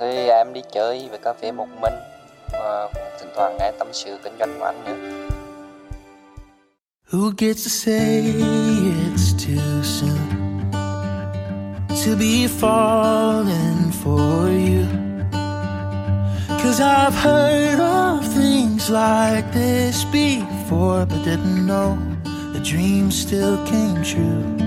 Thì em đi chơi về cà phê một mình và thỉnh thoảng nghe tâm sự kinh doanh của anh nữa. Who gets to say it's too soon to be falling for you? Cause I've heard of things like this before, but didn't know the dream still came true.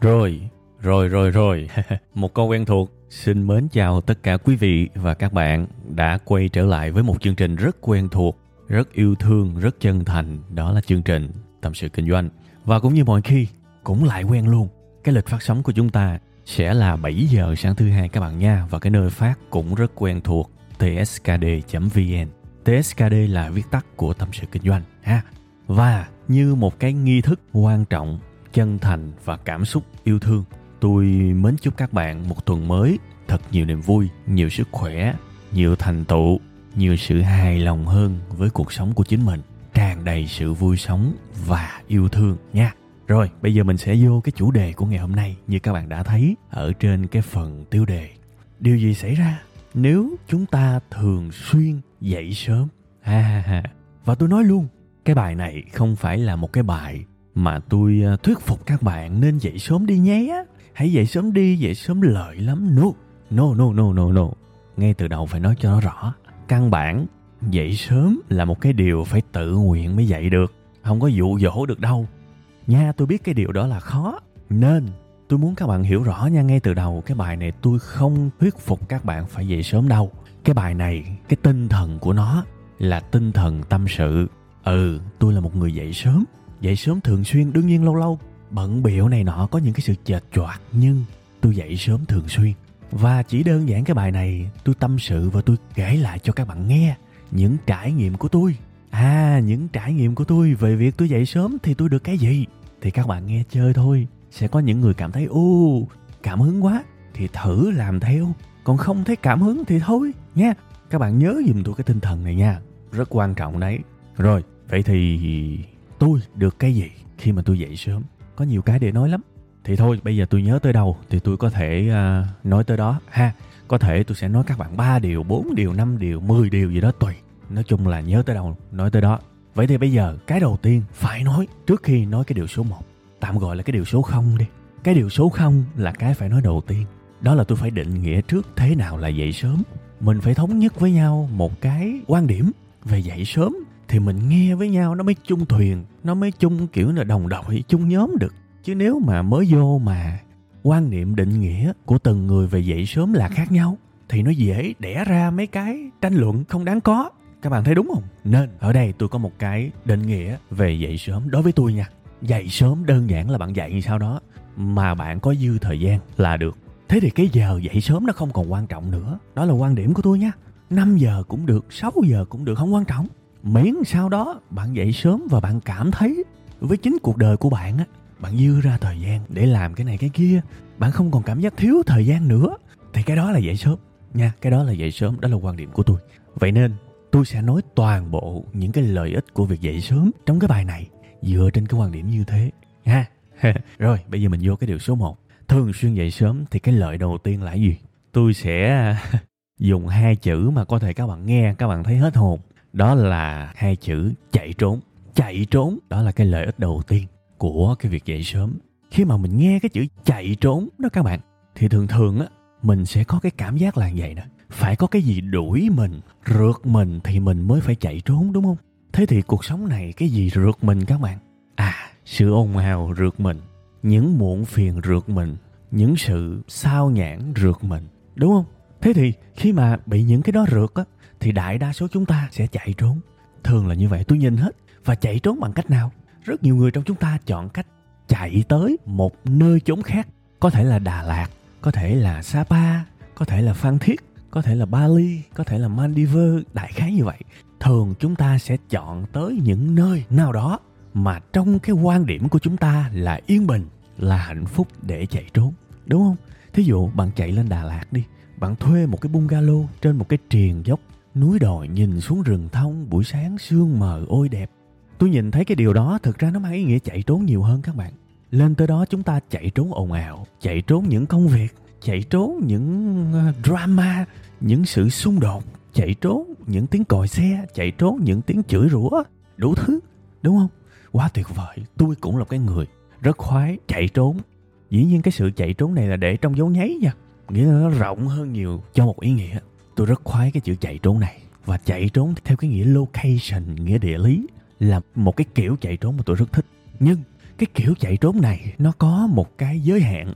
Rồi, rồi rồi rồi, một câu quen thuộc. Xin mến chào tất cả quý vị và các bạn đã quay trở lại với một chương trình rất quen thuộc, rất yêu thương, rất chân thành. Đó là chương trình Tâm sự Kinh doanh. Và cũng như mọi khi, cũng lại quen luôn. Cái lịch phát sóng của chúng ta sẽ là 7 giờ sáng thứ hai các bạn nha. Và cái nơi phát cũng rất quen thuộc, tskd.vn. TSKD là viết tắt của Tâm sự Kinh doanh ha. Và như một cái nghi thức quan trọng, chân thành và cảm xúc yêu thương Tôi mến chúc các bạn một tuần mới thật nhiều niềm vui, nhiều sức khỏe, nhiều thành tựu, nhiều sự hài lòng hơn với cuộc sống của chính mình, tràn đầy sự vui sống và yêu thương nha. Rồi, bây giờ mình sẽ vô cái chủ đề của ngày hôm nay như các bạn đã thấy ở trên cái phần tiêu đề. Điều gì xảy ra nếu chúng ta thường xuyên dậy sớm? Ha ha ha. Và tôi nói luôn, cái bài này không phải là một cái bài mà tôi ờ, thuyết phục các bạn nên dậy sớm đi nhé hãy dậy sớm đi, dậy sớm lợi lắm. No no no no no no. Ngay từ đầu phải nói cho nó rõ. Căn bản, dậy sớm là một cái điều phải tự nguyện mới dậy được. Không có dụ dỗ được đâu. Nha, tôi biết cái điều đó là khó. Nên, tôi muốn các bạn hiểu rõ nha, ngay từ đầu cái bài này tôi không thuyết phục các bạn phải dậy sớm đâu. Cái bài này, cái tinh thần của nó là tinh thần tâm sự. Ừ tôi là một người dậy sớm. Dậy sớm thường xuyên, đương nhiên lâu lâu bận biệu này nọ có những cái sự chệch choạc, nhưng tôi dậy sớm thường xuyên. Và chỉ đơn giản cái bài này, tôi tâm sự và tôi kể lại cho các bạn nghe những trải nghiệm của tôi. À những trải nghiệm của tôi. Về việc tôi dậy sớm thì tôi được cái gì? Thì các bạn nghe chơi thôi. Sẽ có những người cảm thấy, ô, cảm hứng quá. Thì thử làm theo. Còn không thấy cảm hứng thì thôi, nha. Các bạn nhớ giùm tôi cái tinh thần này nha. Rất quan trọng đấy. Rồi, vậy thì tôi được cái gì khi mà tôi dậy sớm? Có nhiều cái để nói lắm. Thì thôi bây giờ tôi nhớ tới đâu thì tôi có thể uh, nói tới đó ha. Có thể tôi sẽ nói các bạn 3 điều 4 điều 5 điều 10 điều gì đó tùy. Nói chung là nhớ tới đâu nói tới đó. Vậy thì bây giờ cái đầu tiên phải nói trước khi nói cái điều số 1 tạm gọi là cái điều số 0 đi. Cái điều số 0 là cái phải nói đầu tiên. Đó là tôi phải định nghĩa trước thế nào là dậy sớm. Mình phải thống nhất với nhau một cái quan điểm về dậy sớm thì mình nghe với nhau, nó mới chung thuyền, nó mới chung kiểu là đồng đội, chung nhóm được. Chứ nếu mà mới vô mà quan niệm định nghĩa của từng người về dậy sớm là khác nhau, thì nó dễ đẻ ra mấy cái tranh luận không đáng có. Các bạn thấy đúng không? Nên ở đây tôi có một cái định nghĩa về dậy sớm đối với tôi nha. Dậy sớm đơn giản là bạn dậy sau đó, mà bạn có dư thời gian là được. Thế thì cái giờ dậy sớm nó không còn quan trọng nữa. Đó là quan điểm của tôi nha. 5 giờ cũng được 6 giờ cũng được, không quan trọng miễn sau đó, bạn dậy sớm và bạn cảm thấy với chính cuộc đời của bạn á, bạn dư ra thời gian để làm cái này cái kia, bạn không còn cảm giác thiếu thời gian nữa, thì cái đó là dậy sớm, nha, cái đó là dậy sớm, đó là quan điểm của tôi. Vậy nên, tôi sẽ nói toàn bộ những cái lợi ích của việc dậy sớm trong cái bài này, dựa trên cái quan điểm như thế ha rồi, bây giờ mình vô cái điều số 1 thường xuyên dậy sớm thì cái lợi đầu tiên là gì? Tôi sẽ dùng hai chữ mà có thể các bạn nghe, các bạn thấy hết hồn đó là hai chữ chạy trốn. Chạy trốn, đó là cái lợi ích đầu tiên của cái việc dậy sớm. Khi mà mình nghe cái chữ chạy trốn đó các bạn, thì thường thường á, mình sẽ có cái cảm giác là vậy nè phải có cái gì đuổi mình, rượt mình thì mình mới phải chạy trốn, đúng không? Thế thì cuộc sống này cái gì rượt mình các bạn? À sự ồn ào rượt mình, những muộn phiền rượt mình, những sự sao nhãn rượt mình, đúng không? Thế thì khi mà bị những cái đó rượt á thì đại đa số chúng ta sẽ chạy trốn thường là như vậy tôi nhìn hết và chạy trốn bằng cách nào rất nhiều người trong chúng ta chọn cách chạy tới một nơi chốn khác có thể là đà lạt có thể là Sapa, có thể là Phan Thiết, có thể là Bali, có thể là Maldives, đại khái như vậy. Thường chúng ta sẽ chọn tới những nơi nào đó mà trong cái quan điểm của chúng ta là yên bình, là hạnh phúc để chạy trốn, đúng không? Thí dụ bạn chạy lên Đà Lạt đi, bạn thuê một cái bungalow trên một cái triền dốc núi đồi nhìn xuống rừng thông, buổi sáng sương mờ ôi đẹp. Tôi nhìn thấy cái điều đó thực ra nó mang ý nghĩa chạy trốn nhiều hơn các bạn. Lên tới đó chúng ta chạy trốn ồn ào, chạy trốn những công việc, chạy trốn những ờ, drama, những sự xung đột, chạy trốn những tiếng còi xe, chạy trốn những tiếng chửi rủa, đủ thứ, đúng không? Quá tuyệt vời, tôi cũng là cái người rất khoái chạy trốn. Dĩ nhiên cái sự chạy trốn này là để trong dấu nháy nha, nghĩa là nó rộng hơn nhiều cho một ý nghĩa tôi rất khoái cái chữ chạy trốn này. Và chạy trốn theo cái nghĩa location, nghĩa địa lý là một cái kiểu chạy trốn mà tôi rất thích. Nhưng cái kiểu chạy trốn này nó có một cái giới hạn.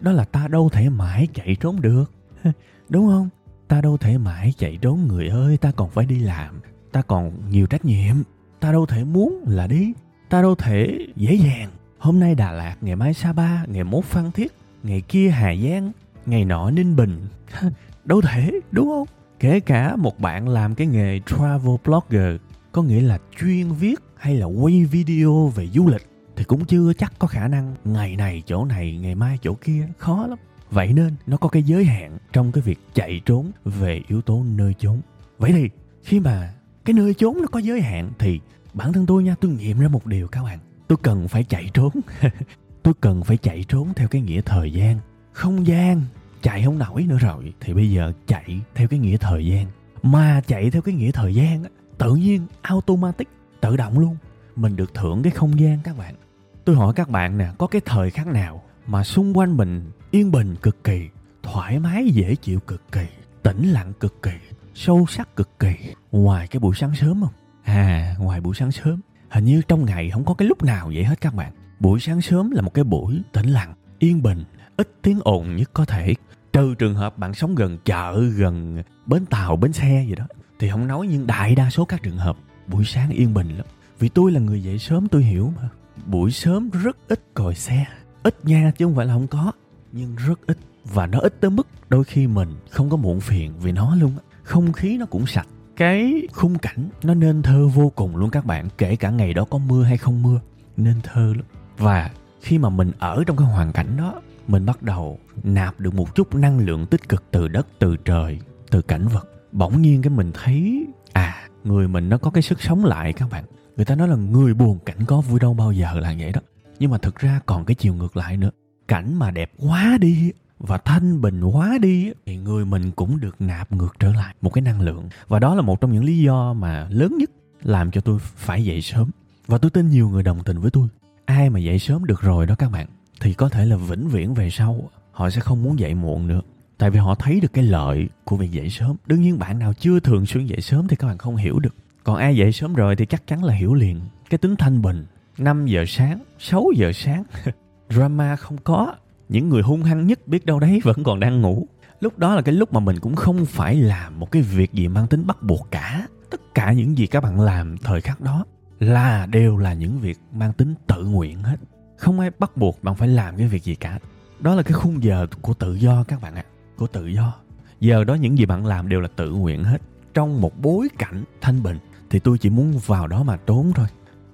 Đó là ta đâu thể mãi chạy trốn được. Đúng không? Ta đâu thể mãi chạy trốn, người ơi, ta còn phải đi làm. Ta còn nhiều trách nhiệm. Ta đâu thể muốn là đi. Ta đâu thể dễ dàng. Hôm nay đà lạt, ngày mai sapa ngày mốt phan thiết, ngày kia hà giang ngày nọ ninh bình. Đâu thể, đúng không? Kể cả một bạn làm cái nghề travel blogger, có nghĩa là chuyên viết hay là quay video về du lịch, thì cũng chưa chắc có khả năng ngày này chỗ này, ngày mai chỗ kia, khó lắm. Vậy nên nó có cái giới hạn trong cái việc chạy trốn về yếu tố nơi chốn. Vậy thì, khi mà cái nơi chốn nó có giới hạn thì bản thân tôi nha, tôi nghiệm ra một điều các bạn. Tôi cần phải chạy trốn. Tôi cần phải chạy trốn theo cái nghĩa thời gian. Không gian chạy không nổi nữa rồi, thì bây giờ chạy theo cái nghĩa thời gian. Mà chạy theo cái nghĩa thời gian tự nhiên, automatic, tự động luôn. Mình được thưởng cái không gian các bạn. Tôi hỏi các bạn nè, có cái thời khắc nào mà xung quanh mình yên bình cực kỳ, thoải mái, dễ chịu cực kỳ, tĩnh lặng cực kỳ, sâu sắc cực kỳ, ngoài cái buổi sáng sớm không? À ngoài buổi sáng sớm. Hình như trong ngày không có cái lúc nào vậy hết các bạn. Buổi sáng sớm là một cái buổi tĩnh lặng, yên bình, ít tiếng ồn nhất có thể trừ trường hợp bạn sống gần chợ, gần bến tàu, bến xe gì đó, thì không nói nhưng đại đa số các trường hợp buổi sáng yên bình lắm. Vì tôi là người dậy sớm, tôi hiểu mà. Buổi sớm rất ít còi xe, ít nha chứ không phải là không có, nhưng rất ít. Và nó ít tới mức đôi khi mình không có muộn phiền vì nó luôn không khí nó cũng sạch. Cái khung cảnh nó nên thơ vô cùng luôn các bạn, kể cả ngày đó có mưa hay không mưa, nên thơ lắm. Và khi mà mình ở trong cái hoàn cảnh đó mình bắt đầu nạp được một chút năng lượng tích cực từ đất, từ trời, từ cảnh vật. Bỗng nhiên cái mình thấy à người mình nó có cái sức sống lại các bạn. Người ta nói là người buồn cảnh có vui đâu bao giờ là vậy đó. Nhưng mà thực ra còn cái chiều ngược lại nữa. Cảnh mà đẹp quá đi và thanh bình quá đi thì người mình cũng được nạp ngược trở lại một cái năng lượng. Và đó là một trong những lý do mà lớn nhất làm cho tôi phải dậy sớm. Và tôi tin nhiều người đồng tình với tôi. Ai mà dậy sớm được rồi đó các bạn thì có thể là vĩnh viễn về sau, họ sẽ không muốn dậy muộn nữa. Tại vì họ thấy được cái lợi của việc dậy sớm. Đương nhiên bạn nào chưa thường xuyên dậy sớm thì các bạn không hiểu được. Còn ai dậy sớm rồi thì chắc chắn là hiểu liền. Cái tính thanh bình 5 giờ sáng 6 giờ sáng, drama không có. Những người hung hăng nhất biết đâu đấy vẫn còn đang ngủ. Lúc đó là cái lúc mà mình cũng không phải làm một cái việc gì mang tính bắt buộc cả. Tất cả những gì các bạn làm thời khắc đó là đều là những việc mang tính tự nguyện hết không ai bắt buộc bạn phải làm cái việc gì cả. Đó là cái khung giờ của tự do các bạn ạ. À, của tự do. Giờ đó những gì bạn làm đều là tự nguyện hết. Trong một bối cảnh thanh bình thì tôi chỉ muốn vào đó mà trốn thôi.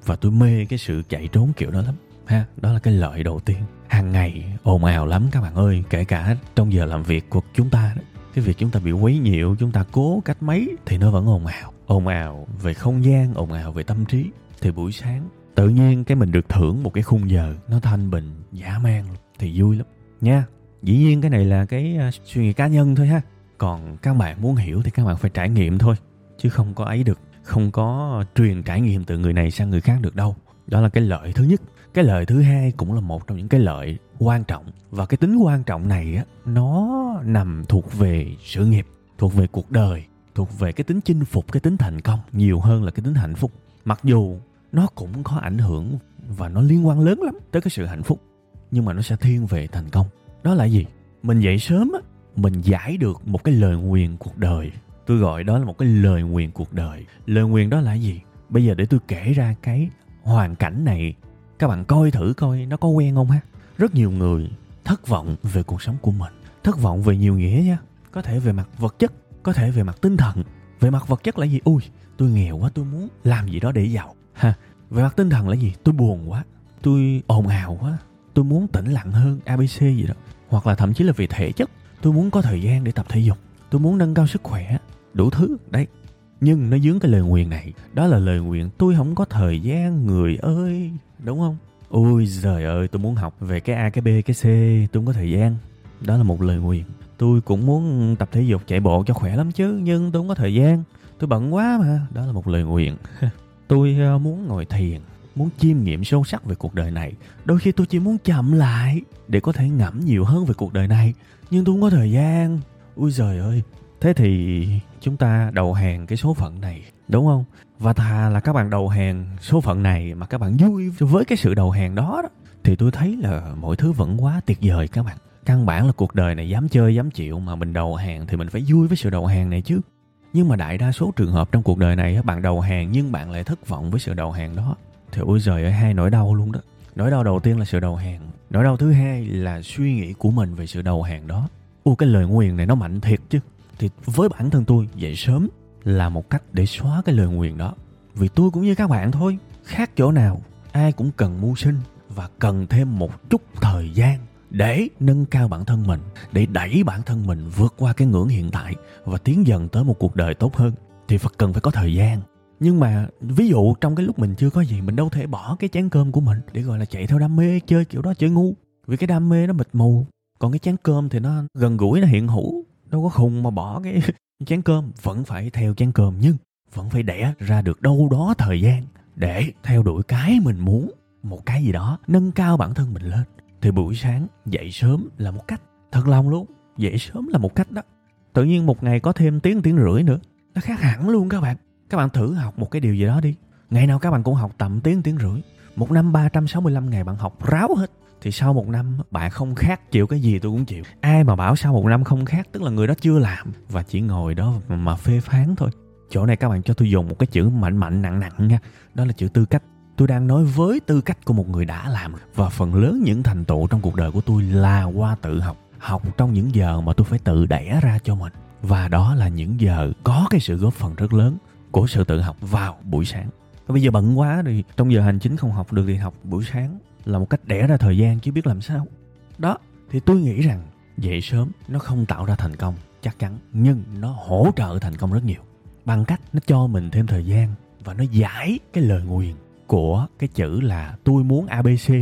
Và tôi mê cái sự chạy trốn kiểu đó lắm. Ha đó là cái lợi đầu tiên. Hàng ngày ồn ào lắm các bạn ơi kể cả trong giờ làm việc của chúng ta đó. Cái việc chúng ta bị quấy nhiễu chúng ta cố cách mấy thì nó vẫn ồn ào. Ồn ào về không gian ồn ào về tâm trí. Thì buổi sáng tự nhiên cái mình được thưởng một cái khung giờ nó thanh bình, dã man thì vui lắm. Nha, dĩ nhiên cái này là cái à, suy nghĩ cá nhân thôi ha. Còn các bạn muốn hiểu thì các bạn phải trải nghiệm thôi, chứ không có ấy được. Không có truyền trải nghiệm từ người này sang người khác được đâu. Đó là cái lợi thứ nhất. Cái lợi thứ hai cũng là một trong những cái lợi quan trọng. Và cái tính quan trọng này á, nó nằm thuộc về sự nghiệp, thuộc về cuộc đời, thuộc về cái tính chinh phục, cái tính thành công nhiều hơn là cái tính hạnh phúc. Mặc dù nó cũng có ảnh hưởng và nó liên quan lớn lắm tới cái sự hạnh phúc. Nhưng mà nó sẽ thiên về thành công. Đó là gì? Mình dậy sớm á, mình giải được một cái lời nguyền cuộc đời. Tôi gọi đó là một cái lời nguyền cuộc đời. Lời nguyền đó là gì? Bây giờ để tôi kể ra cái hoàn cảnh này, các bạn coi thử coi nó có quen không ha. Rất nhiều người thất vọng về cuộc sống của mình. Thất vọng về nhiều nghĩa nha. Có thể về mặt vật chất, có thể về mặt tinh thần. Về mặt vật chất là gì? Ui, tôi nghèo quá, tôi muốn làm gì đó để giàu ha, về mặt tinh thần là gì? Tôi buồn quá. Tôi ồn ào quá. Tôi muốn tĩnh lặng hơn abc gì đó. Hoặc là thậm chí là về thể chất. Tôi muốn có thời gian để tập thể dục. Tôi muốn nâng cao sức khỏe. Đủ thứ, đấy. Nhưng nó dướng cái lời nguyện này. Đó là lời nguyện tôi không có thời gian, người ơi. Đúng không? Ôi trời ơi, tôi muốn học về cái a, cái b, cái c. Tôi không có thời gian. Đó là một lời nguyện tôi cũng muốn tập thể dục, chạy bộ cho khỏe lắm chứ, nhưng tôi không có thời gian. Tôi bận quá mà. Đó là một lời nguyện tôi ờ, muốn ngồi thiền muốn chiêm nghiệm sâu sắc về cuộc đời này. Đôi khi tôi chỉ muốn chậm lại để có thể ngẫm nhiều hơn về cuộc đời này. Nhưng tôi không có thời gian. Ui giời ơi. Thế thì chúng ta đầu hàng cái số phận này đúng không? Và thà là các bạn đầu hàng số phận này mà các bạn vui với cái sự đầu hàng đó, đó thì tôi thấy là mọi thứ vẫn quá tuyệt vời các bạn. Căn bản là cuộc đời này dám chơi dám chịu mà mình đầu hàng thì mình phải vui với sự đầu hàng này chứ nhưng mà đại đa số trường hợp trong cuộc đời này bạn đầu hàng nhưng bạn lại thất vọng với sự đầu hàng đó. Thì ôi giời ơi, hai nỗi đau luôn đó. Nỗi đau đầu tiên là sự đầu hàng. Nỗi đau thứ hai là suy nghĩ của mình về sự đầu hàng đó. U cái lời nguyền này nó mạnh thiệt chứ. Thì với bản thân tôi, dậy sớm là một cách để xóa cái lời nguyền đó. Vì tôi cũng như các bạn thôi, khác chỗ nào, ai cũng cần mưu sinh và cần thêm một chút thời gian để nâng cao bản thân mình, để đẩy bản thân mình vượt qua cái ngưỡng hiện tại và tiến dần tới một cuộc đời tốt hơn thì phật cần phải có thời gian. Nhưng mà ví dụ trong cái lúc mình chưa có gì, mình đâu thể bỏ cái chén cơm của mình để, gọi là, chạy theo đam mê, chơi kiểu đó, chơi ngu. Vì cái đam mê nó mịt mù, còn cái chén cơm thì nó gần gũi, nó hiện hữu, đâu có khùng mà bỏ cái chén cơm. Vẫn phải theo chén cơm, nhưng vẫn phải đẻ ra được đâu đó thời gian để theo đuổi cái mình muốn, một cái gì đó, nâng cao bản thân mình lên thì buổi sáng dậy sớm là một cách. Thật lòng luôn, dậy sớm là một cách đó. Tự nhiên một ngày có thêm tiếng tiếng rưỡi nữa. Nó khác hẳn luôn các bạn. Các bạn thử học một cái điều gì đó đi. Ngày nào các bạn cũng học tầm tiếng tiếng rưỡi. Một năm 365 ngày bạn học ráo hết. Thì sau một năm, bạn không khác chịu cái gì tôi cũng chịu. Ai mà bảo sau một năm không khác, tức là người đó chưa làm và chỉ ngồi đó mà phê phán thôi. Chỗ này các bạn cho tôi dùng một cái chữ mạnh mạnh, nặng nặng nha. Đó là chữ tư cách tôi đang nói với tư cách của một người đã làm. Và phần lớn những thành tựu trong cuộc đời của tôi là qua tự học. Học trong những giờ mà tôi phải tự đẻ ra cho mình. Và đó là những giờ có cái sự góp phần rất lớn của sự tự học vào buổi sáng. Bây giờ bận quá thì trong giờ hành chính không học được thì học buổi sáng là một cách đẻ ra thời gian chứ biết làm sao. Đó, thì tôi nghĩ rằng dậy sớm nó không tạo ra thành công, chắc chắn, nhưng nó hỗ trợ thành công rất nhiều. Bằng cách nó cho mình thêm thời gian và nó giải cái lời nguyền của cái chữ là tôi muốn abc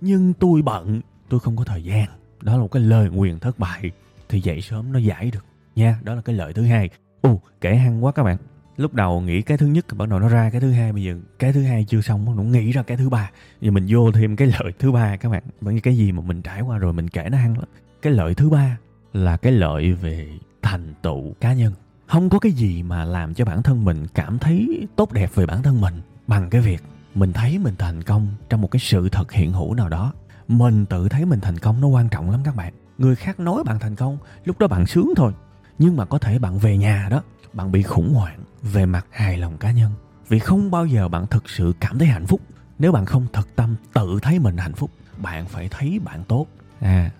nhưng tôi bận, tôi không có thời gian. Đó là một cái lời nguyền thất bại, thì dậy sớm nó giải được, nha. Đó là cái lợi thứ hai. Ù kể hăng quá các bạn. Lúc đầu nghĩ cái thứ nhất, bắt đầu nó ra cái thứ hai, bây giờ cái thứ hai chưa xong nó nghĩ ra cái thứ ba. Giờ mình vô thêm cái lợi thứ ba các bạn. Bởi vì cái gì mà mình trải qua rồi mình kể nó hăng lắm. Cái lợi thứ ba là cái lợi về thành tựu cá nhân. Không có cái gì mà làm cho bản thân mình cảm thấy tốt đẹp về bản thân mình bằng cái việc mình thấy mình thành công trong một cái sự thật hiện hữu nào đó. Mình tự thấy mình thành công nó quan trọng lắm các bạn. Người khác nói bạn thành công, lúc đó bạn sướng thôi. Nhưng mà có thể bạn về nhà đó, bạn bị khủng hoảng về mặt hài lòng cá nhân. Vì không bao giờ bạn thực sự cảm thấy hạnh phúc. Nếu bạn không thật tâm tự thấy mình hạnh phúc, bạn phải thấy bạn tốt. À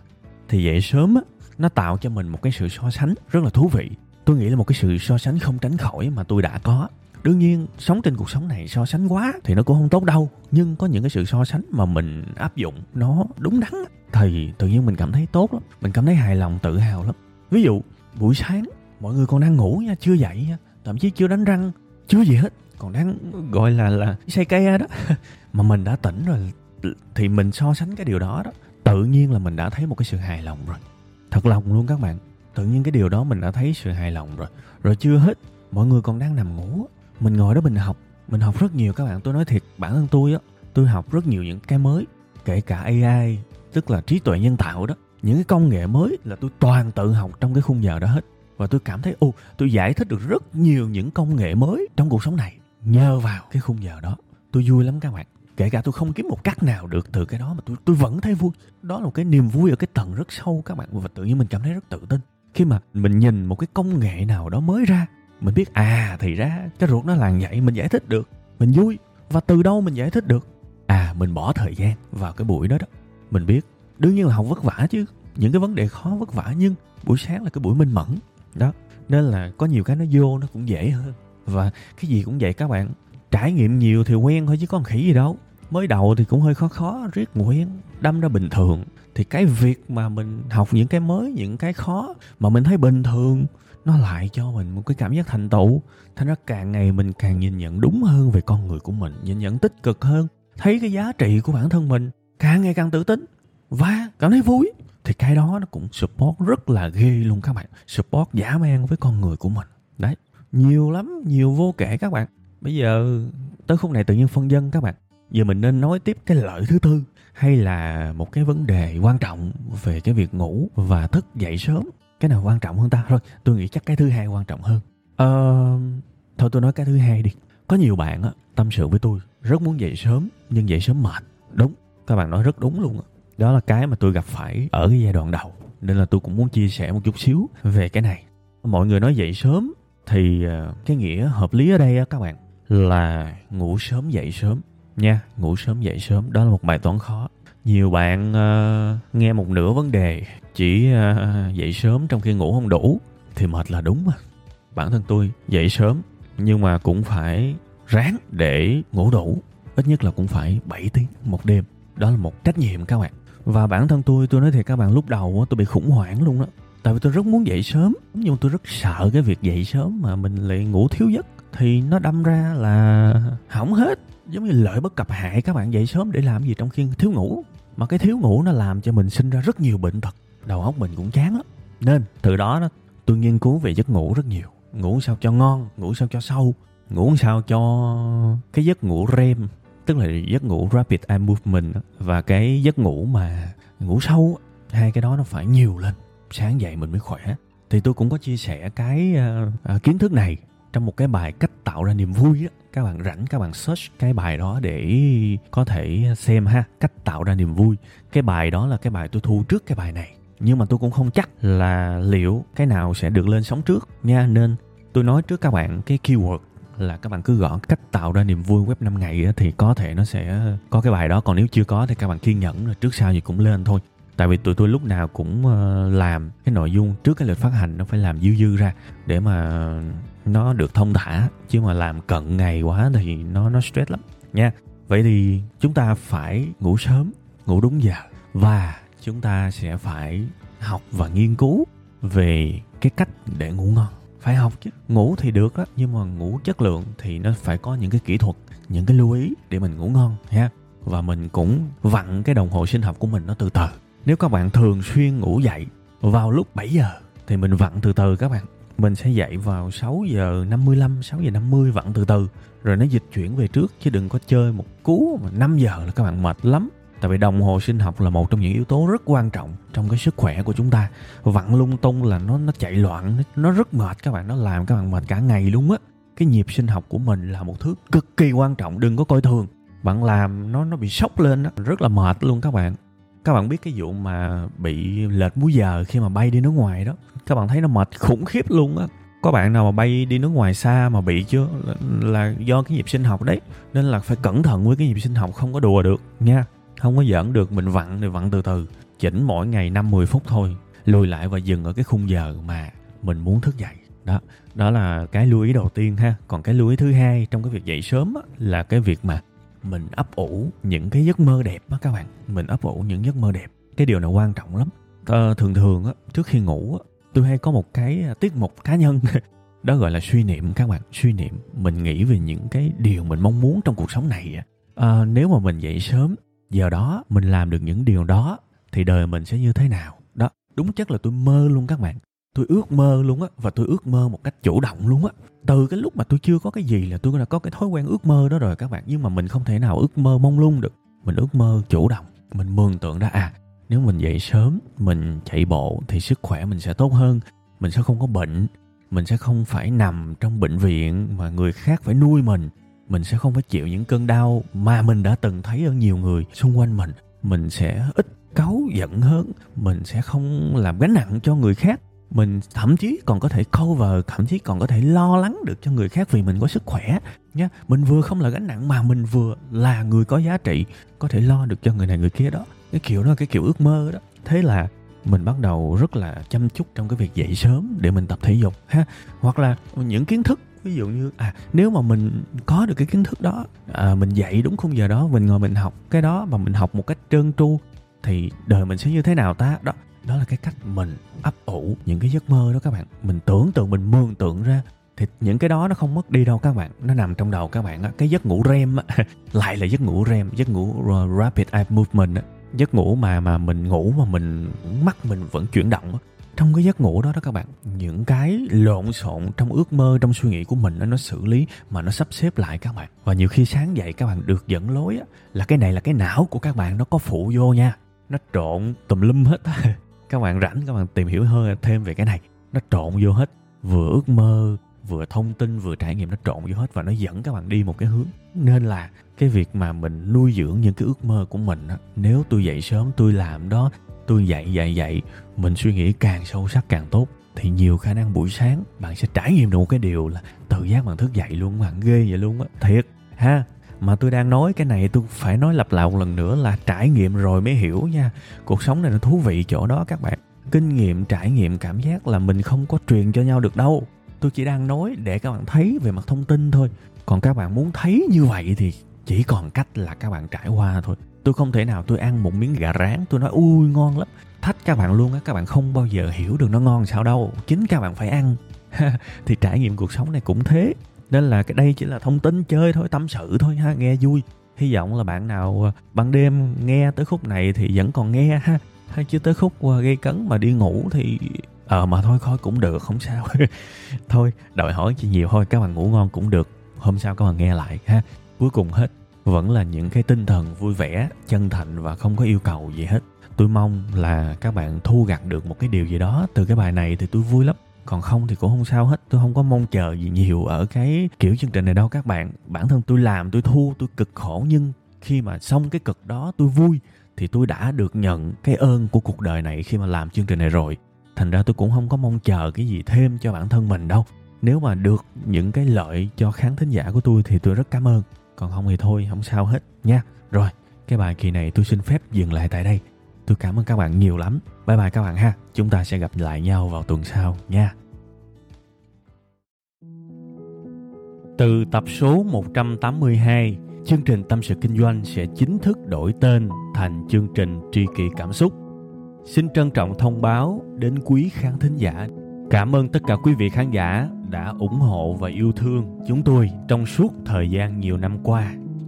thì dậy sớm á, nó tạo cho mình một cái sự so sánh rất là thú vị. Tôi nghĩ là một cái sự so sánh không tránh khỏi mà tôi đã có đương nhiên, sống trên cuộc sống này so sánh quá thì nó cũng không tốt đâu. Nhưng có những cái sự so sánh mà mình áp dụng nó đúng đắn thì tự nhiên mình cảm thấy tốt lắm. Mình cảm thấy hài lòng, tự hào lắm. Ví dụ, buổi sáng, mọi người còn đang ngủ nha, chưa dậy nha, thậm chí chưa đánh răng, chưa gì hết, còn đang, gọi là là say ke đó. Mà mình đã tỉnh rồi, thì mình so sánh cái điều đó đó, tự nhiên là mình đã thấy một cái sự hài lòng rồi. Thật lòng luôn các bạn, tự nhiên cái điều đó mình đã thấy sự hài lòng rồi. Rồi chưa hết, mọi người còn đang nằm ngủ mình ngồi đó mình học mình học rất nhiều các bạn. Tôi nói thiệt, bản thân tôi á, tôi học rất nhiều những cái mới, kể cả ai tức là trí tuệ nhân tạo đó. Những cái công nghệ mới là tôi toàn tự học trong cái khung giờ đó hết. Và tôi cảm thấy, ô, tôi giải thích được rất nhiều những công nghệ mới trong cuộc sống này. Nhờ vào cái khung giờ đó, tôi vui lắm các bạn. Kể cả tôi không kiếm một cách nào được từ cái đó mà tôi tôi vẫn thấy vui. Đó là một cái niềm vui ở cái tầng rất sâu các bạn. Và tự nhiên mình cảm thấy rất tự tin. Khi mà mình nhìn một cái công nghệ nào đó mới ra mình biết à thì ra cái ruột nó là vậy, mình giải thích được. Mình vui. Và từ đâu mình giải thích được? À mình bỏ thời gian vào cái buổi đó đó. Mình biết, đương nhiên là học vất vả chứ. Những cái vấn đề khó, vất vả, nhưng buổi sáng là cái buổi minh mẫn. Đó. Nên là có nhiều cái nó vô, nó cũng dễ hơn. Và cái gì cũng vậy các bạn. Trải nghiệm nhiều thì quen thôi chứ có khỉ gì đâu mới đầu thì cũng hơi khó khó, riết quen đâm ra bình thường. Thì cái việc mà mình học những cái mới, những cái khó mà mình thấy bình thường, nó lại cho mình một cái cảm giác thành tựu. Thành ra càng ngày mình càng nhìn nhận đúng hơn về con người của mình, nhìn nhận tích cực hơn, thấy cái giá trị của bản thân mình, càng ngày càng tự tin và cảm thấy vui. Thì cái đó nó cũng support rất là ghê luôn các bạn, support giả man với con người của mình. Đấy, nhiều lắm, nhiều vô kể các bạn. Bây giờ tới khúc này tự nhiên phân dân các bạn giờ mình nên nói tiếp cái lợi thứ tư hay là một cái vấn đề quan trọng về cái việc ngủ và thức dậy sớm? Cái nào quan trọng hơn ta? Thôi tôi nghĩ chắc cái thứ hai quan trọng hơn. Ờ thôi tôi nói cái thứ hai đi. Có nhiều bạn á, tâm sự với tôi rất muốn dậy sớm nhưng dậy sớm mệt. Đúng, các bạn nói rất đúng luôn á. Đó là cái mà tôi gặp phải ở cái giai đoạn đầu, nên là tôi cũng muốn chia sẻ một chút xíu về cái này. Mọi người nói dậy sớm thì ờ, cái nghĩa hợp lý ở đây á các bạn là ngủ sớm dậy sớm nha. Ngủ sớm dậy sớm đó là một bài toán khó. Nhiều bạn uh, nghe một nửa vấn đề chỉ uh, dậy sớm trong khi ngủ không đủ thì mệt là đúng mà. Bản thân tôi dậy sớm nhưng mà cũng phải ráng để ngủ đủ. Ít nhất là cũng phải 7 tiếng một đêm. Đó là một trách nhiệm các bạn. Và bản thân tôi tôi nói thiệt các bạn lúc đầu tôi bị khủng hoảng luôn đó tại vì tôi rất muốn dậy sớm nhưng mà tôi rất sợ cái việc dậy sớm mà mình lại ngủ thiếu giấc thì nó đâm ra là hỏng hết giống như lợi bất cập hại các bạn dậy sớm để làm gì trong khi thiếu ngủ. Mà cái thiếu ngủ nó làm cho mình sinh ra rất nhiều bệnh tật. Đầu óc mình cũng chán lắm. Nên từ đó đó tôi nghiên cứu về giấc ngủ rất nhiều. Ngủ sao cho ngon ngủ sao cho sâu ngủ sao cho cái giấc ngủ REM tức là giấc ngủ rapid eye movement và cái giấc ngủ mà ngủ sâu hai cái đó nó phải nhiều lên sáng dậy mình mới khỏe. Thì tôi cũng có chia sẻ cái uh, uh, kiến thức này trong một cái bài cách tạo ra niềm vui á các bạn rảnh, các bạn search cái bài đó để có thể xem ha, cách tạo ra niềm vui. Cái bài đó là cái bài tôi thu trước cái bài này, nhưng mà tôi cũng không chắc là liệu cái nào sẽ được lên sóng trước nha. Nên tôi nói trước các bạn cái keyword là các bạn cứ gõ cách tạo ra niềm vui web 5 ngày thì có thể nó sẽ có cái bài đó. Còn nếu chưa có thì các bạn kiên nhẫn, rồi trước sau gì cũng lên thôi tại vì tụi tôi lúc nào cũng ờ, làm cái nội dung trước cái lịch phát hành, nó phải làm dư dư ra để mà nó được thông thả. Chứ mà làm cận ngày quá thì nó nó stress lắm, nha. Vậy thì chúng ta phải ngủ sớm, ngủ đúng giờ. Và chúng ta sẽ phải học và nghiên cứu về cái cách để ngủ ngon. Phải học chứ. Ngủ thì được đó nhưng mà ngủ chất lượng thì nó phải có những cái kỹ thuật, những cái lưu ý để mình ngủ ngon ha và mình cũng vặn cái đồng hồ sinh học của mình nó từ từ nếu các bạn thường xuyên ngủ dậy vào lúc 7 giờ thì mình vặn từ từ các bạn. Mình sẽ dậy vào 6 giờ 55, 6 giờ 50 vặn từ từ. Rồi nó dịch chuyển về trước chứ đừng có chơi một cú mà 5 giờ là các bạn mệt lắm. Tại vì đồng hồ sinh học là một trong những yếu tố rất quan trọng trong cái sức khỏe của chúng ta. Vặn lung tung là nó nó chạy loạn nó, rất mệt các bạn nó làm các bạn mệt cả ngày luôn á. Cái nhịp sinh học của mình là một thứ cực kỳ quan trọng đừng có coi thường. Bạn làm nó nó bị sốc lên đó rất là mệt luôn các bạn các bạn biết cái vụ mà bị lệch múi giờ khi mà bay đi nước ngoài đó. Các bạn thấy nó mệt khủng khiếp luôn á. Có bạn nào mà bay đi nước ngoài xa mà bị chưa? Là, là do cái nhịp sinh học đấy. Nên là phải cẩn thận với cái nhịp sinh học không có đùa được nha. Không có giỡn được mình vặn thì vặn từ từ. Chỉnh mỗi ngày 5-10 phút thôi. Lùi lại và dừng ở cái khung giờ mà mình muốn thức dậy. Đó đó là cái lưu ý đầu tiên ha. Còn cái lưu ý thứ hai trong cái việc dậy sớm á, là cái việc mà mình ấp ủ những cái giấc mơ đẹp á. Các bạn. Mình ấp ủ những giấc mơ đẹp. Cái điều này quan trọng lắm. Ờ, thường thường á trước khi ngủ á tôi hay có một cái tiết mục cá nhân. Đó gọi là suy niệm các bạn. Suy niệm. Mình nghĩ về những cái điều mình mong muốn trong cuộc sống này à, nếu mà mình dậy sớm giờ đó mình làm được những điều đó thì đời mình sẽ như thế nào? Đó đúng chắc là tôi mơ luôn các bạn tôi ước mơ luôn á, và tôi ước mơ một cách chủ động luôn á. Từ cái lúc mà tôi chưa có cái gì là tôi đã có cái thói quen ước mơ đó rồi các bạn. Nhưng mà mình không thể nào ước mơ mong lung được. Mình ước mơ chủ động. Mình mường tượng ra à nếu mình dậy sớm, mình chạy bộ thì sức khỏe mình sẽ tốt hơn. Mình sẽ không có bệnh. Mình sẽ không phải nằm trong bệnh viện mà người khác phải nuôi mình. Mình sẽ không phải chịu những cơn đau mà mình đã từng thấy ở nhiều người xung quanh mình. Mình sẽ ít cáu giận hơn. Mình sẽ không làm gánh nặng cho người khác mình thậm chí còn có thể cover thậm chí còn có thể lo lắng được cho người khác vì mình có sức khỏe nhé mình vừa không là gánh nặng mà mình vừa là người có giá trị có thể lo được cho người này người kia đó. Cái kiểu đó là cái kiểu ước mơ đó. Thế là mình bắt đầu rất là chăm chút trong cái việc dậy sớm để mình tập thể dục ha. Hoặc là những kiến thức ví dụ như à nếu mà mình có được cái kiến thức đó à, mình dậy đúng khung giờ đó mình ngồi mình học cái đó mà mình học một cách trơn tru thì đời mình sẽ như thế nào ta? Đó đó là cái cách mình ấp ủ những cái giấc mơ đó các bạn. Mình tưởng tượng mình mường tượng ra. Thì những cái đó nó không mất đi đâu các bạn. Nó nằm trong đầu các bạn á. Cái giấc ngủ REM á lại là giấc ngủ REM giấc ngủ ờ, rapid eye movement á. Giấc ngủ mà mà mình ngủ mà mình mắt mình vẫn chuyển động á. Trong cái giấc ngủ đó đó các bạn những cái lộn xộn trong ước mơ trong suy nghĩ của mình nó xử lý mà nó sắp xếp lại các bạn. Và nhiều khi sáng dậy các bạn được dẫn lối á, là cái này là cái não của các bạn nó có phụ vô nha. Nó trộn tùm lum hết á. các bạn rảnh, các bạn tìm hiểu hơn thêm về cái này. Nó trộn vô hết. Vừa ước mơ, vừa thông tin, vừa trải nghiệm, nó trộn vô hết và nó dẫn các bạn đi một cái hướng. Nên là cái việc mà mình nuôi dưỡng những cái ước mơ của mình á, nếu tôi dậy sớm, tôi làm đó, tôi dậy dậy dậy mình suy nghĩ càng sâu sắc càng tốt, thì nhiều khả năng buổi sáng bạn sẽ trải nghiệm được một cái điều là tự giác bạn thức dậy luôn, bạn ghê vậy luôn á. Thiệt, ha? Mà tôi đang nói cái này, tôi phải nói lặp lại một lần nữa là trải nghiệm rồi mới hiểu nha. Cuộc sống này nó thú vị chỗ đó các bạn. Kinh nghiệm, trải nghiệm, cảm giác là mình không có truyền cho nhau được đâu. Tôi chỉ đang nói để các bạn thấy về mặt thông tin thôi. Còn các bạn muốn thấy như vậy thì chỉ còn cách là các bạn trải qua thôi. Tôi không thể nào tôi ăn một miếng gà rán, tôi nói, ui, ngon lắm. Thách các bạn luôn á, các bạn không bao giờ hiểu được nó ngon sao đâu. Chính các bạn phải ăn. Thì trải nghiệm cuộc sống này cũng thế nên là cái đây chỉ là thông tin chơi thôi tâm sự thôi ha nghe vui. Hy vọng là bạn nào à, ban đêm nghe tới khúc này thì vẫn còn nghe ha. Hay chứ tới khúc à, gây cấn mà đi ngủ thì ờ à, mà thôi thôi cũng được không sao. Thôi đòi hỏi chỉ nhiều thôi các bạn ngủ ngon cũng được. Hôm sau các bạn nghe lại ha. Cuối cùng hết vẫn là những cái tinh thần vui vẻ chân thành và không có yêu cầu gì hết. Tôi mong là các bạn thu gặt được một cái điều gì đó từ cái bài này thì tôi vui lắm còn không thì cũng không sao hết. Tôi không có mong chờ gì nhiều ở cái kiểu chương trình này đâu các bạn. Bản thân tôi làm, tôi thu, tôi cực khổ, nhưng khi mà xong cái cực đó, tôi vui, thì tôi đã được nhận cái ơn của cuộc đời này khi mà làm chương trình này rồi. Thành ra tôi cũng không có mong chờ cái gì thêm cho bản thân mình đâu. Nếu mà được những cái lợi cho khán thính giả của tôi thì tôi rất cảm ơn. Còn không thì thôi, không sao hết nha. Rồi, cái bài kỳ này tôi xin phép dừng lại tại đây tôi cảm ơn các bạn nhiều lắm. Bye bye các bạn ha. Chúng ta sẽ gặp lại nhau vào tuần sau nha. Từ tập số 182 chương trình tâm sự kinh doanh sẽ chính thức đổi tên thành chương trình tri kỷ cảm xúc. Xin trân trọng thông báo đến quý khán thính giả. Cảm ơn tất cả quý vị khán giả đã ủng hộ và yêu thương chúng tôi trong suốt thời gian nhiều năm qua